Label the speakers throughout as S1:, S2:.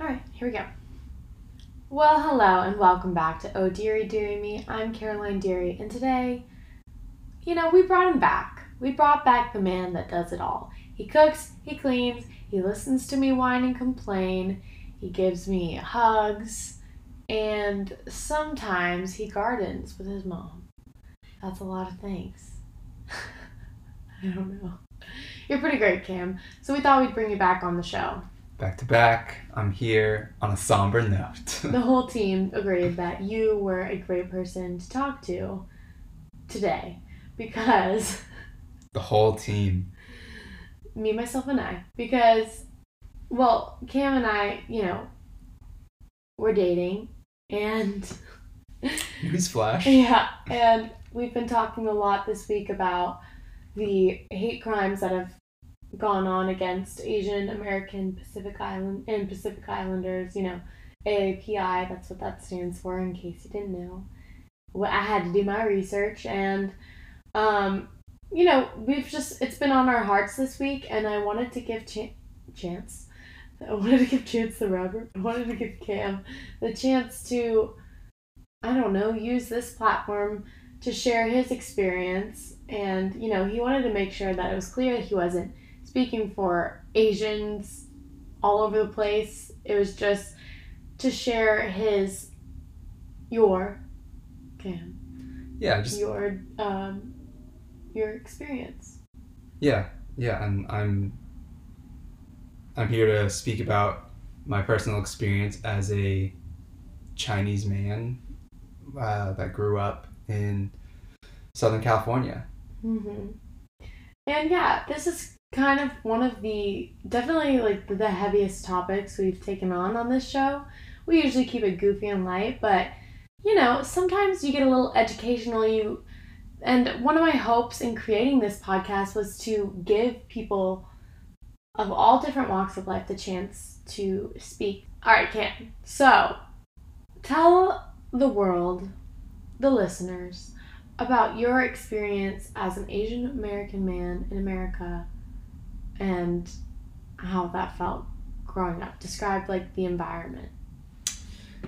S1: All right, here we go. Well, hello and welcome back to Oh Dearie Dearie Me. I'm Caroline Dearie, and today, you know, we brought him back. We brought back the man that does it all. He cooks, he cleans, he listens to me whine and complain, he gives me hugs, and sometimes he gardens with his mom. That's a lot of things. I don't know. You're pretty great, Cam. So we thought we'd bring you back on the show.
S2: Back to back, I'm here on a somber note.
S1: The whole team agreed that you were a great person to talk to today because
S2: the whole team.
S1: me, myself, and I. Because, well, Cam and I, you know, we're dating and
S2: Newsflash.
S1: yeah, and we've been talking a lot this week about the hate crimes that have gone on against Asian American Pacific Island and Pacific Islanders, you know, AAPI, that's what that stands for in case you didn't know. Well, I had to do my research and um you know, we've just it's been on our hearts this week and I wanted to give ch- chance I wanted to give Chance the Rapper. I wanted to give Cam the chance to I don't know, use this platform to share his experience and you know, he wanted to make sure that it was clear that he wasn't speaking for Asians all over the place. It was just to share his your Cam
S2: Yeah, just
S1: your um your experience.
S2: yeah, yeah, and I'm I'm here to speak about my personal experience as a Chinese man uh, that grew up in Southern California.
S1: Hmm And yeah, this is kind of one of the definitely like the heaviest topics we've taken on on this show. We usually keep it goofy and light, but you know, sometimes you get a little educational. You and one of my hopes in creating this podcast was to give people of all different walks of life the chance to speak. All right, Cam. So, tell the world, the listeners, about your experience as an Asian American man in America and how that felt growing up. Describe like the environment.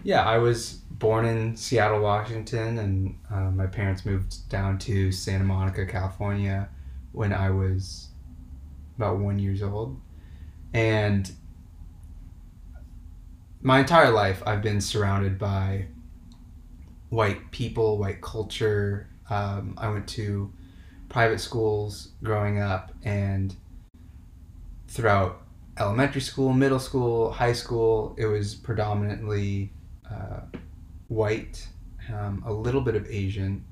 S2: Yeah, I was born in Seattle, Washington, and uh, my parents moved down to Santa Monica, California, when I was about one years old, and my entire life I've been surrounded by white people, white culture. Um, I went to private schools growing up, and throughout elementary school, middle school, high school, it was predominantly uh, white, um, a little bit of Asian,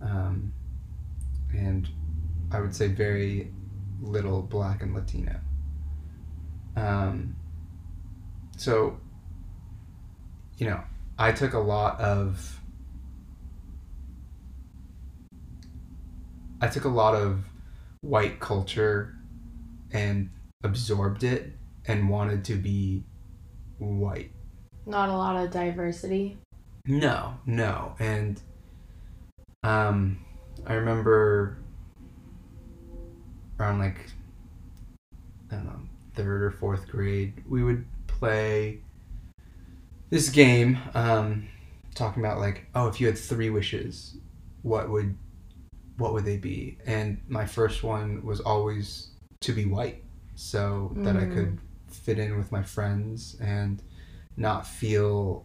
S2: um, and I would say very little black and Latino. Um, so, you know, I took a lot of. I took a lot of white culture and absorbed it and wanted to be white.
S1: Not a lot of diversity.
S2: No, no. And um I remember around like I don't know, third or fourth grade, we would play this game, um, talking about like, oh, if you had three wishes, what would what would they be? And my first one was always to be white, so that I
S1: Mm.
S2: could fit in with my friends and not feel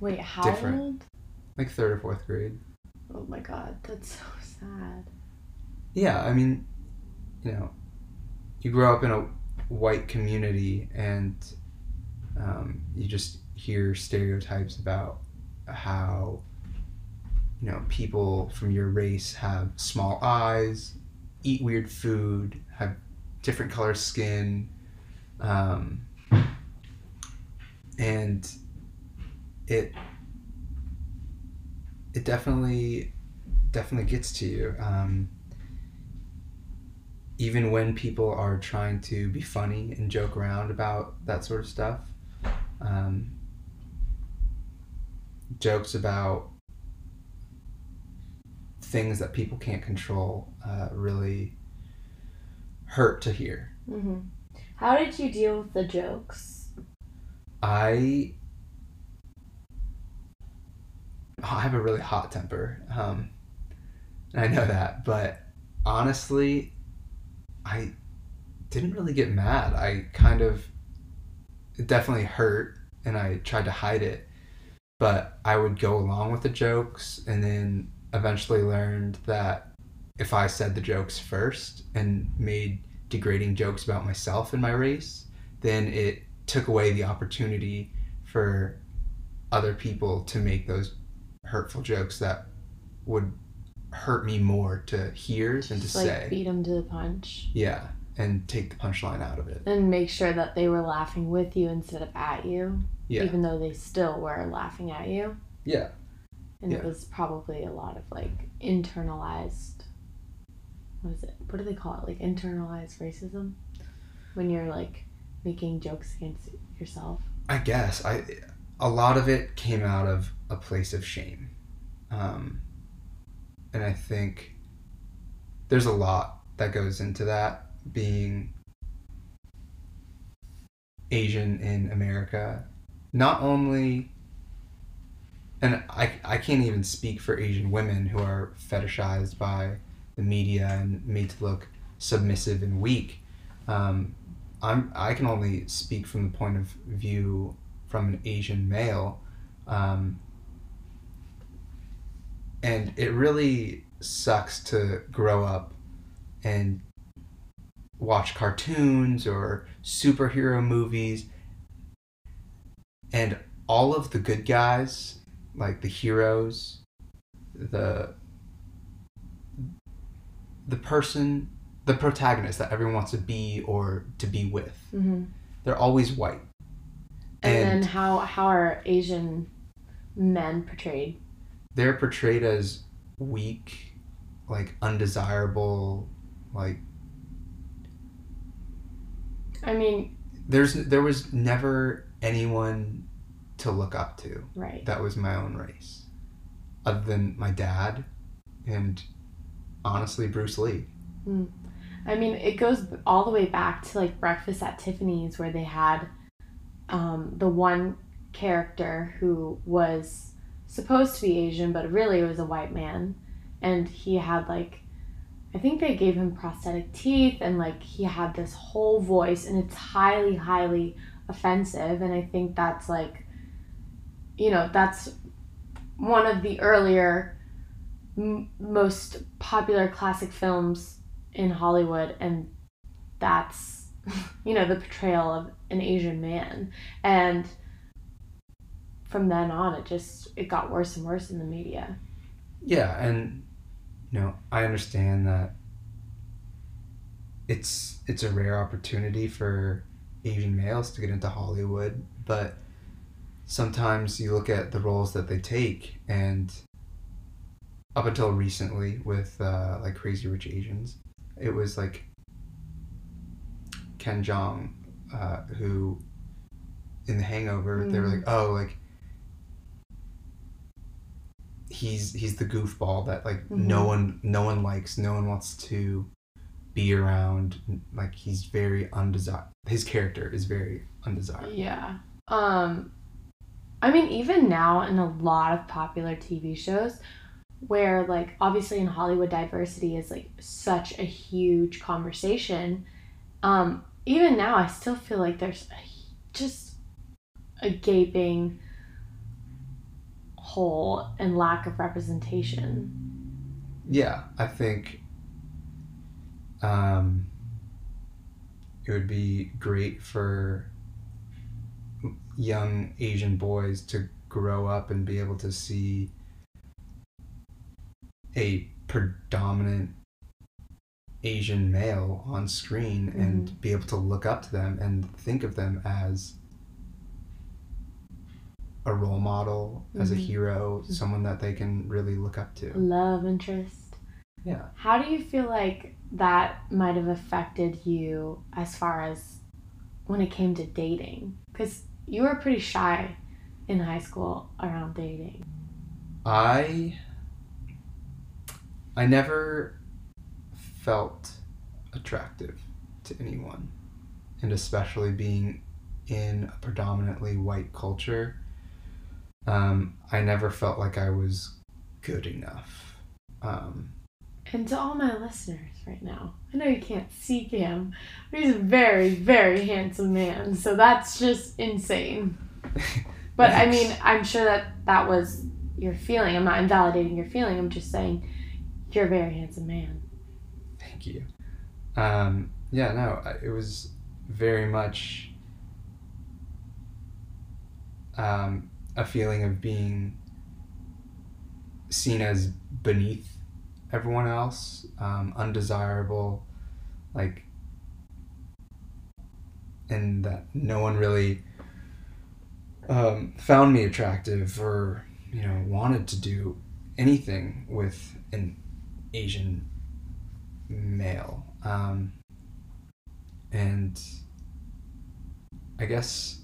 S1: Wait, how
S2: Different.
S1: old?
S2: like third or fourth grade.
S1: Oh my god, that's so sad.
S2: Yeah, I mean, you know, you grow up in a white community and um, you just hear stereotypes about how, you know, people from your race have small eyes, eat weird food, have different color skin, um, and it it definitely definitely gets to you. Um, even when people are trying to be funny and joke around about that sort of stuff, um, jokes about things that people can't control uh, really hurt to hear.
S1: hmm How did you deal with the jokes?
S2: I I have a really hot temper. Um, and I know that, but honestly, I didn't really get mad. I kind of it definitely hurt and I tried to hide it. But I would go along with the jokes and then eventually learned that if I said the jokes first and made degrading jokes about myself and my race, then it took away the opportunity for other people to make those hurtful jokes that would hurt me more to hear than to
S1: like
S2: say.
S1: beat them to the punch
S2: Yeah, and take the punchline out of it.
S1: and make sure that they were laughing with you instead of at you,
S2: Yeah.
S1: even though they still were laughing at you.
S2: Yeah.
S1: And it was probably a lot of like internalized. What is it? What do they call it? Like internalized racism, when you're like making jokes against yourself.
S2: I guess I a lot of it came out of a place of shame, um, and I think there's a lot that goes into that being Asian in America. Not only, and I I can't even speak for Asian women who are fetishized by the media and made to look submissive and weak. Um, I'm I can only speak from the point of view from an Asian male, um, and it really sucks to grow up and watch cartoons or superhero movies, and all of the good guys, like the heroes, the the person the protagonist that everyone wants to be or to be with.
S1: Mm-hmm.
S2: They're always white.
S1: And,
S2: And-
S1: then how how are Asian men portrayed?
S2: They're portrayed as weak, like undesirable, like
S1: I mean,
S2: there's there was never anyone to look up to
S1: right.
S2: that was my own race, other than my dad, and honestly Bruce Lee.
S1: I mean, it goes all the way back to like Breakfast at Tiffany's, where they had um, the one character who was supposed to be Asian, but really it was a white man. And he had like, I think they gave him prosthetic teeth, and like he had this whole voice, and it's highly, highly offensive. And I think that's like, you know, that's one of the earlier, m- most popular classic films in Hollywood, and that's you know the portrayal of an Asian man, and from then on, it just it got worse and worse in the media.
S2: Yeah, and you know, I understand that it's it's a rare opportunity for Asian males to get into Hollywood, but sometimes you look at the roles that they take and up until recently with uh, like Crazy Rich Asians, it was like Ken Jeong, uh, who in The Hangover they were
S1: Mm.
S2: like, oh, like he's he's the goofball that like no
S1: Mhm.
S2: one no one likes, no one wants to be around. Like he's very undesired His character is very undesired
S1: Yeah. Um I mean even now in a lot of popular TV shows where like obviously in Hollywood diversity is like such a huge conversation. Um even now I still feel like there's a, just a gaping hole and lack of representation.
S2: Yeah, I think um, it would be great for young Asian boys to grow up and be able to see a predominant Asian male on screen and be able to look up to them and think of them as a role model, as a
S1: Mhm.
S2: hero, someone that they can really look up to.
S1: Love interest.
S2: Yeah.
S1: How do you feel like that might have affected you as far as when it came to dating? Because you were pretty shy in high school around dating.
S2: I I never felt attractive to anyone. And especially being in a predominantly white culture, um, I never felt like I was good enough. Um,
S1: And to all my listeners right now, I know you can't see Cam, but he's a very, very handsome man. So that's just insane. But I mean, I'm sure that that was your feeling. I'm not invalidating your feeling. I'm just saying you're a very handsome man.
S2: Thank you. Um, yeah, no, it was very much um, a feeling of being seen as beneath everyone else, um, undesirable, like, and that no one really um, found me attractive or, you know, wanted to do anything with an Asian male. Um, and I guess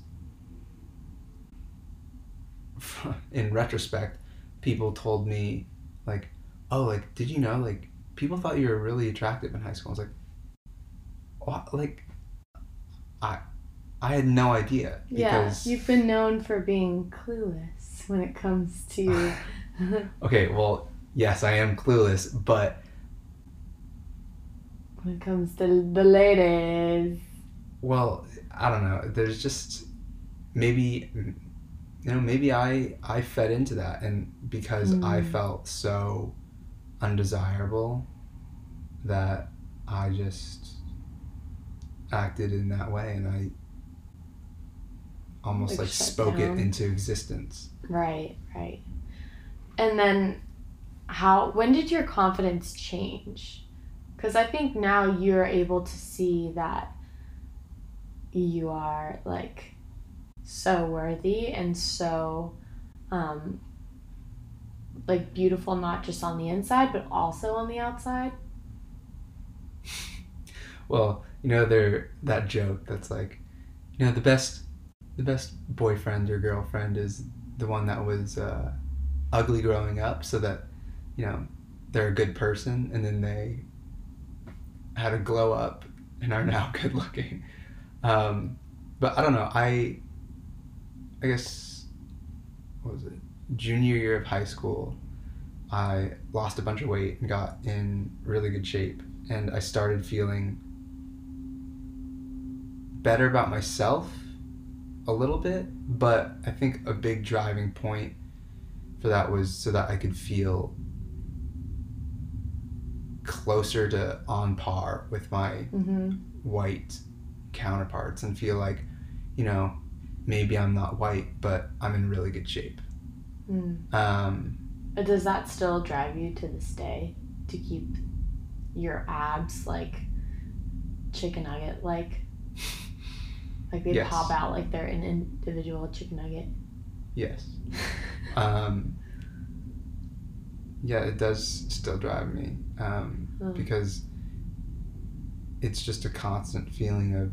S2: in retrospect, people told me, like, oh, like, did you know, like, people thought you were really attractive in high school. I was like, what? Like, I, I had no idea.
S1: Yeah, you've been known for being clueless when it comes to.
S2: okay, well, yes, I am clueless, but
S1: when it comes to the ladies.
S2: Well, I don't know. There's just maybe you know maybe I I fed into that and because I
S1: Mm.
S2: felt so undesirable that I just acted in that way and I almost
S1: Like
S2: like, spoke
S1: down.
S2: it into existence.
S1: Right, right. And then how when did your confidence change? Cuz I think now you're able to see that you are like so worthy and so um like beautiful not just on the inside but also on the outside.
S2: Well, you know there that joke that's like you know the best the best boyfriend or girlfriend is the one that was uh, ugly growing up so that you know they're a good person and then they had a glow up and are now good looking um, but i don't know i i guess what was it junior year of high school i lost a bunch of weight and got in really good shape and i started feeling better about myself a little bit, but I think a big driving point for that was so that I could feel closer to on par with my
S1: Mhm.
S2: white counterparts and feel like, you know, maybe I'm not white, but I'm in really good shape.
S1: Mm.
S2: Um,
S1: But Does that still drive you to this day to keep your abs like chicken nugget like like they
S2: Yes.
S1: pop out like they're an individual chicken nugget?
S2: yes. Um, yeah, it does still drive me. Um,
S1: Mm.
S2: because it's just a constant feeling of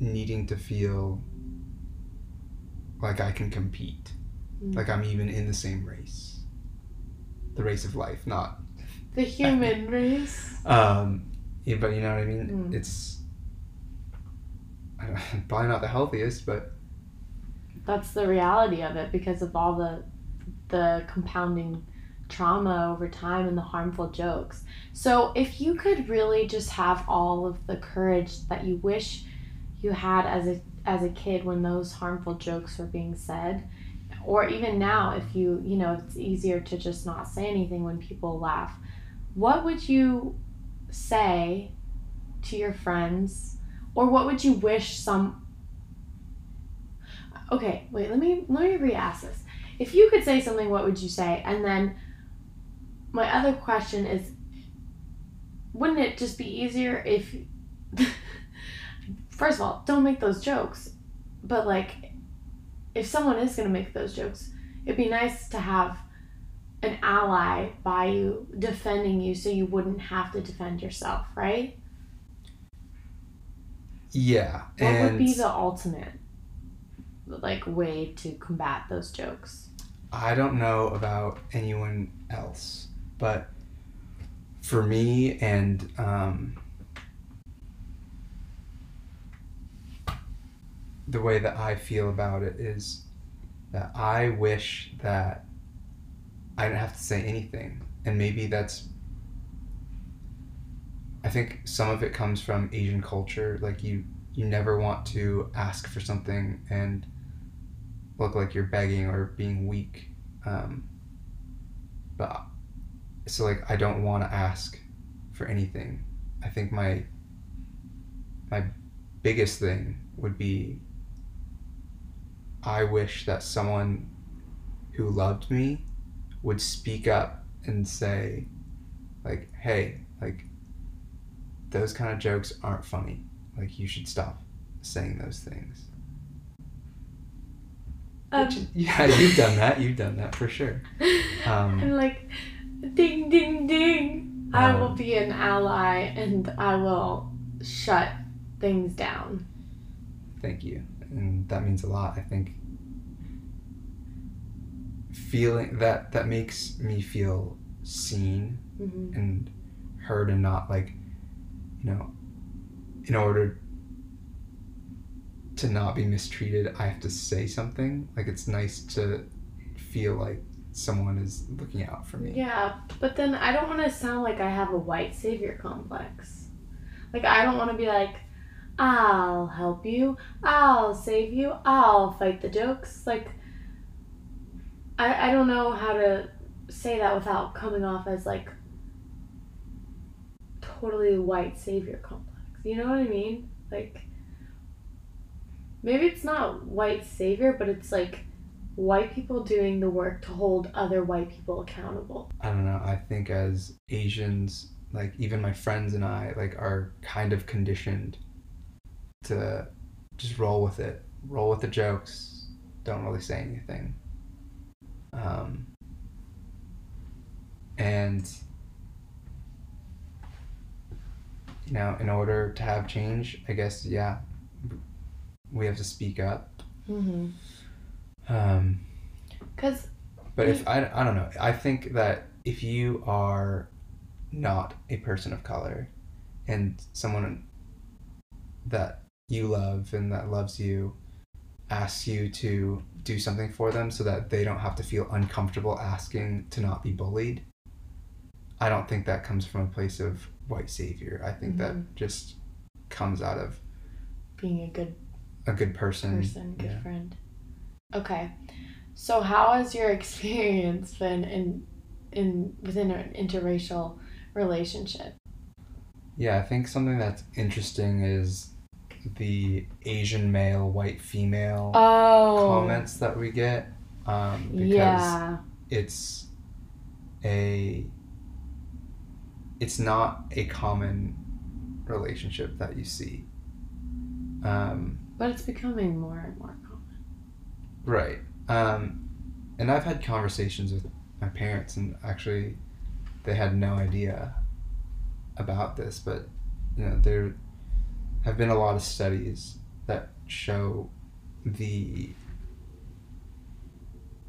S2: needing to feel like I can compete,
S1: Mm.
S2: like I'm even in the same race, the race of life, not.
S1: the human race.
S2: Um, yeah, but you know what I mean.
S1: Mm.
S2: It's I don't- probably not the healthiest, but
S1: That's the reality of it because of all the the compounding trauma over time and the harmful jokes. So if you could really just have all of the courage that you wish you had as a as a kid when those harmful jokes were being said or even now if you you know it's easier to just not say anything when people laugh what would you say to your friends? Or what would you wish some okay wait let me let me re-ask this. If you could say something what would you say? And then my other question is wouldn't it just be easier if first of all don't make those jokes but like if someone is going to make those jokes it'd be nice to have an ally by you defending you so you wouldn't have to defend yourself right?
S2: Yeah,
S1: what would be the ultimate like way to combat those jokes?
S2: I don't know about anyone else, but for me and um, the way that I feel about it is that I wish that I didn't have to say anything. And maybe that's I think some of it comes from Asian culture. Like you you never want to ask for something and look like you're begging or being weak. Um, but so like I don't want to ask for anything. I think my my biggest thing would be I wish that someone who loved me would speak up and say like hey like those kind of jokes aren't funny like you should stop saying those things
S1: Um,
S2: Which- yeah you've done that you've done that for sure um,
S1: and like, ding, ding, ding. I
S2: Um,
S1: will be an ally and I will shut things down.
S2: Thank you. And that means a lot. I think feeling that that makes me feel seen
S1: hmm
S2: and heard and not like you know in order to not be mistreated I have to say something. Like it's nice to feel like someone is looking out for me.
S1: Yeah, but then I don't want to sound like I have a white savior complex. Like, I don't want to be like, I'll help you, I'll save you, I'll fight the jokes. Like, I, I don't know how to say that without coming off as like totally white savior complex. You know what I mean? Like, maybe it's not white savior, but it's like white people doing the work to hold other white people accountable.
S2: I don't know. I think as Asians, like even my friends and I, like are kind of conditioned to just roll with it, roll with the jokes, don't really say anything. Um, and you know, in order to have change, I guess yeah, we have to speak up.
S1: Mm-hmm.
S2: Um,
S1: Cause
S2: but if I, I don't know, I think that if you are not a person of color and someone that you love and that loves you asks you to do something for them so that they don't have to feel uncomfortable asking to not be bullied, I don't think that comes from a place of white savior. I think that mm-hmm. just comes out of
S1: being a good
S2: a good person.
S1: person, good
S2: yeah.
S1: friend. Okay. So how has your experience been in in within an interracial relationship?
S2: Yeah, I think something that's interesting is the Asian male, white female
S1: Oh.
S2: comments that we get. Um, because
S1: Yeah.
S2: it's a it's not a common relationship that you see. Um,
S1: But it's becoming more and more common.
S2: Right. Um, and I've had conversations with my parents, and actually, they had no idea about this. But you know, there have been a lot of studies that show the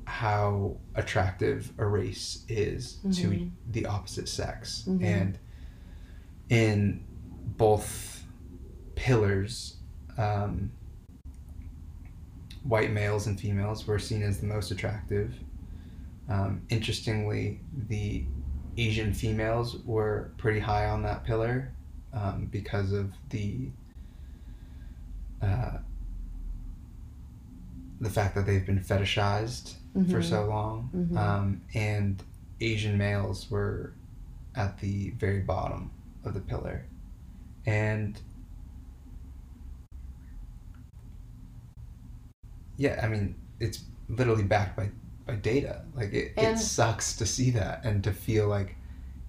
S2: how attractive a race is to
S1: Mhm.
S2: the opposite sex,
S1: Mhm.
S2: and in both pillars. Um, white males and females were seen as the most attractive. Um, interestingly, the Asian females were pretty high on that pillar um, because of the uh, the fact that they've been fetishized for
S1: Mhm.
S2: so long,
S1: Mhm.
S2: um, and Asian males were at the very bottom of the pillar, and yeah, I mean, it's literally backed by by data. Like it,
S1: And-
S2: it sucks to see that and to feel like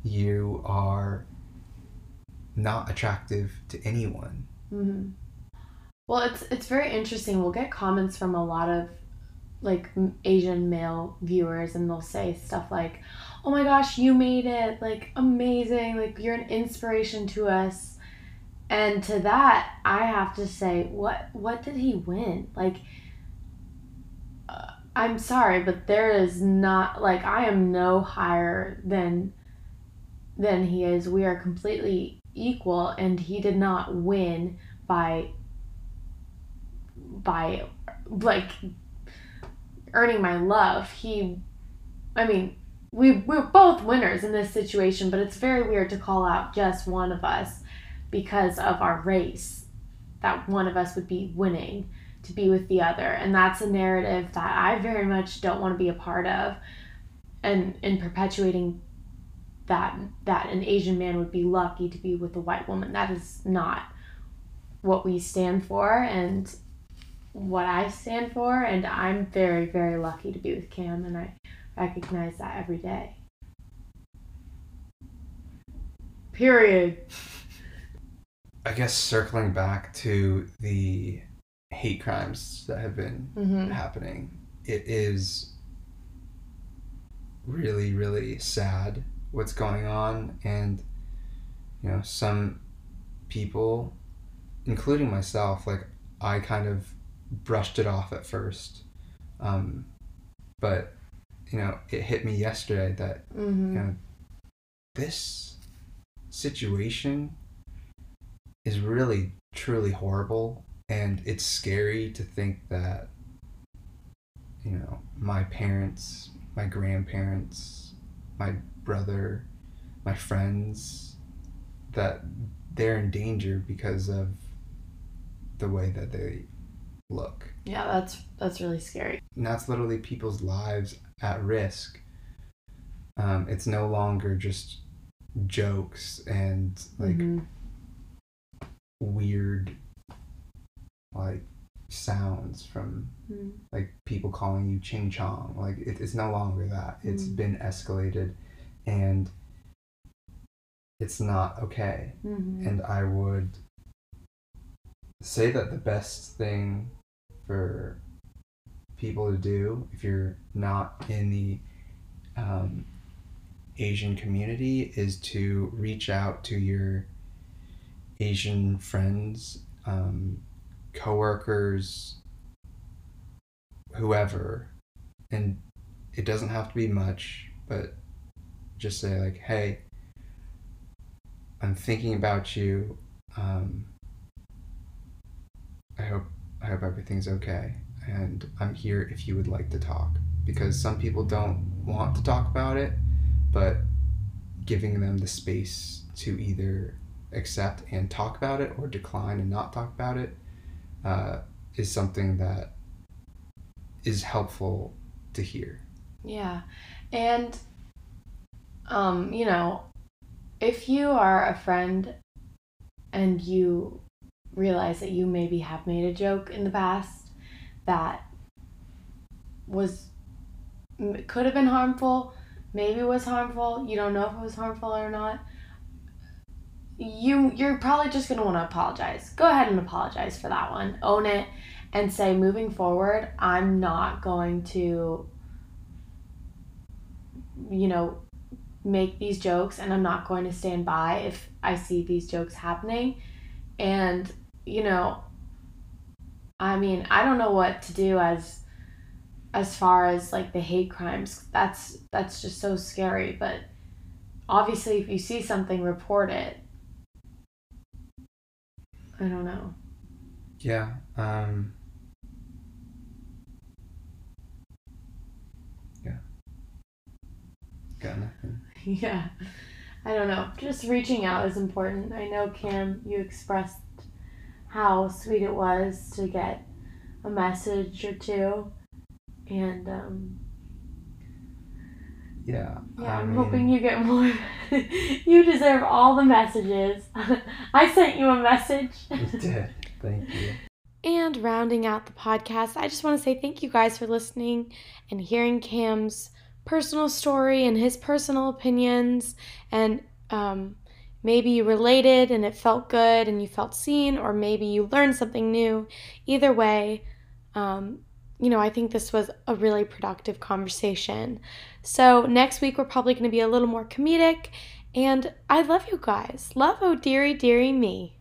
S2: you are not attractive to anyone.
S1: hmm Well, it's it's very interesting. We'll get comments from a lot of like Asian male viewers, and they'll say stuff like, "Oh my gosh, you made it! Like amazing! Like you're an inspiration to us." And to that, I have to say, what what did he win? Like, uh, I'm sorry, but there is not like I am no higher than than he is. We are completely equal, and he did not win by by like earning my love. He, I mean, we we're both winners in this situation, but it's very weird to call out just one of us because of our race. That one of us would be winning to be with the other, and that's a narrative that I very much don't want to be a part of, and in perpetuating that that an Asian man would be lucky to be with a white woman. That is not what we stand for, and what I stand for, and I'm very, very lucky to be with Cam, and I recognize that every day. Period.
S2: I guess circling back to the hate crimes that have been
S1: Mm-hmm.
S2: happening, it is really, really sad what's going on. And, you know, some people, including myself, like, I kind of brushed it off at first. Um, but, you know, it hit me yesterday that
S1: Mm-hmm.
S2: you know, this situation is really truly horrible and it's scary to think that you know my parents my grandparents my brother my friends that they're in danger because of the way that they look
S1: Yeah, that's that's really scary.
S2: and that's literally people's lives at risk. Um, it's no longer just jokes and like
S1: Mhm.
S2: weird like sounds from
S1: Mhm.
S2: like people calling you ching chong. Like it, it's no longer that. It's
S1: Mm.
S2: been escalated and it's not okay.
S1: Mhm.
S2: And I would say that the best thing for people to do if you're not in the um, Asian community is to reach out to your Asian friends, um, coworkers, whoever, and it doesn't have to be much, but just say like, "Hey, I'm thinking about you. Um, hope everything's okay, and I'm here if you would like to talk." Because some people don't want to talk about it, but giving them the space to either accept and talk about it or decline and not talk about it uh, is something that is helpful to hear.
S1: Yeah. And um, you know, if you are a friend and you realize that you maybe have made a joke in the past that was could have been harmful, maybe was harmful, you don't know if it was harmful or not. You you're probably just going to want to apologize. Go ahead and apologize for that one. Own it and say moving forward, I'm not going to you know, make these jokes and I'm not going to stand by if I see these jokes happening. And, you know, I mean, I don't know what to do as as far as like the hate crimes. That's that's just so scary, but obviously if you see something report it. I don't know.
S2: Yeah. Um, yeah. Got nothing.
S1: Yeah. I don't know. Just reaching out is important. I know, Cam, you expressed how sweet it was to get a message or two. And, um,
S2: Yeah.
S1: yeah,
S2: I
S1: I'm
S2: mean,
S1: hoping you get more. you deserve all the messages. I sent you a message.
S2: You did. Thank you.
S1: And rounding out the podcast, I just want to say thank you guys for listening and hearing Cam's personal story and his personal opinions. And um, maybe you related and it felt good and you felt seen, or maybe you learned something new. Either way, um, you know, I think this was a really productive conversation. So next week, we're probably going to be a little more comedic. And I love you guys. Love, oh, dearie, dearie me.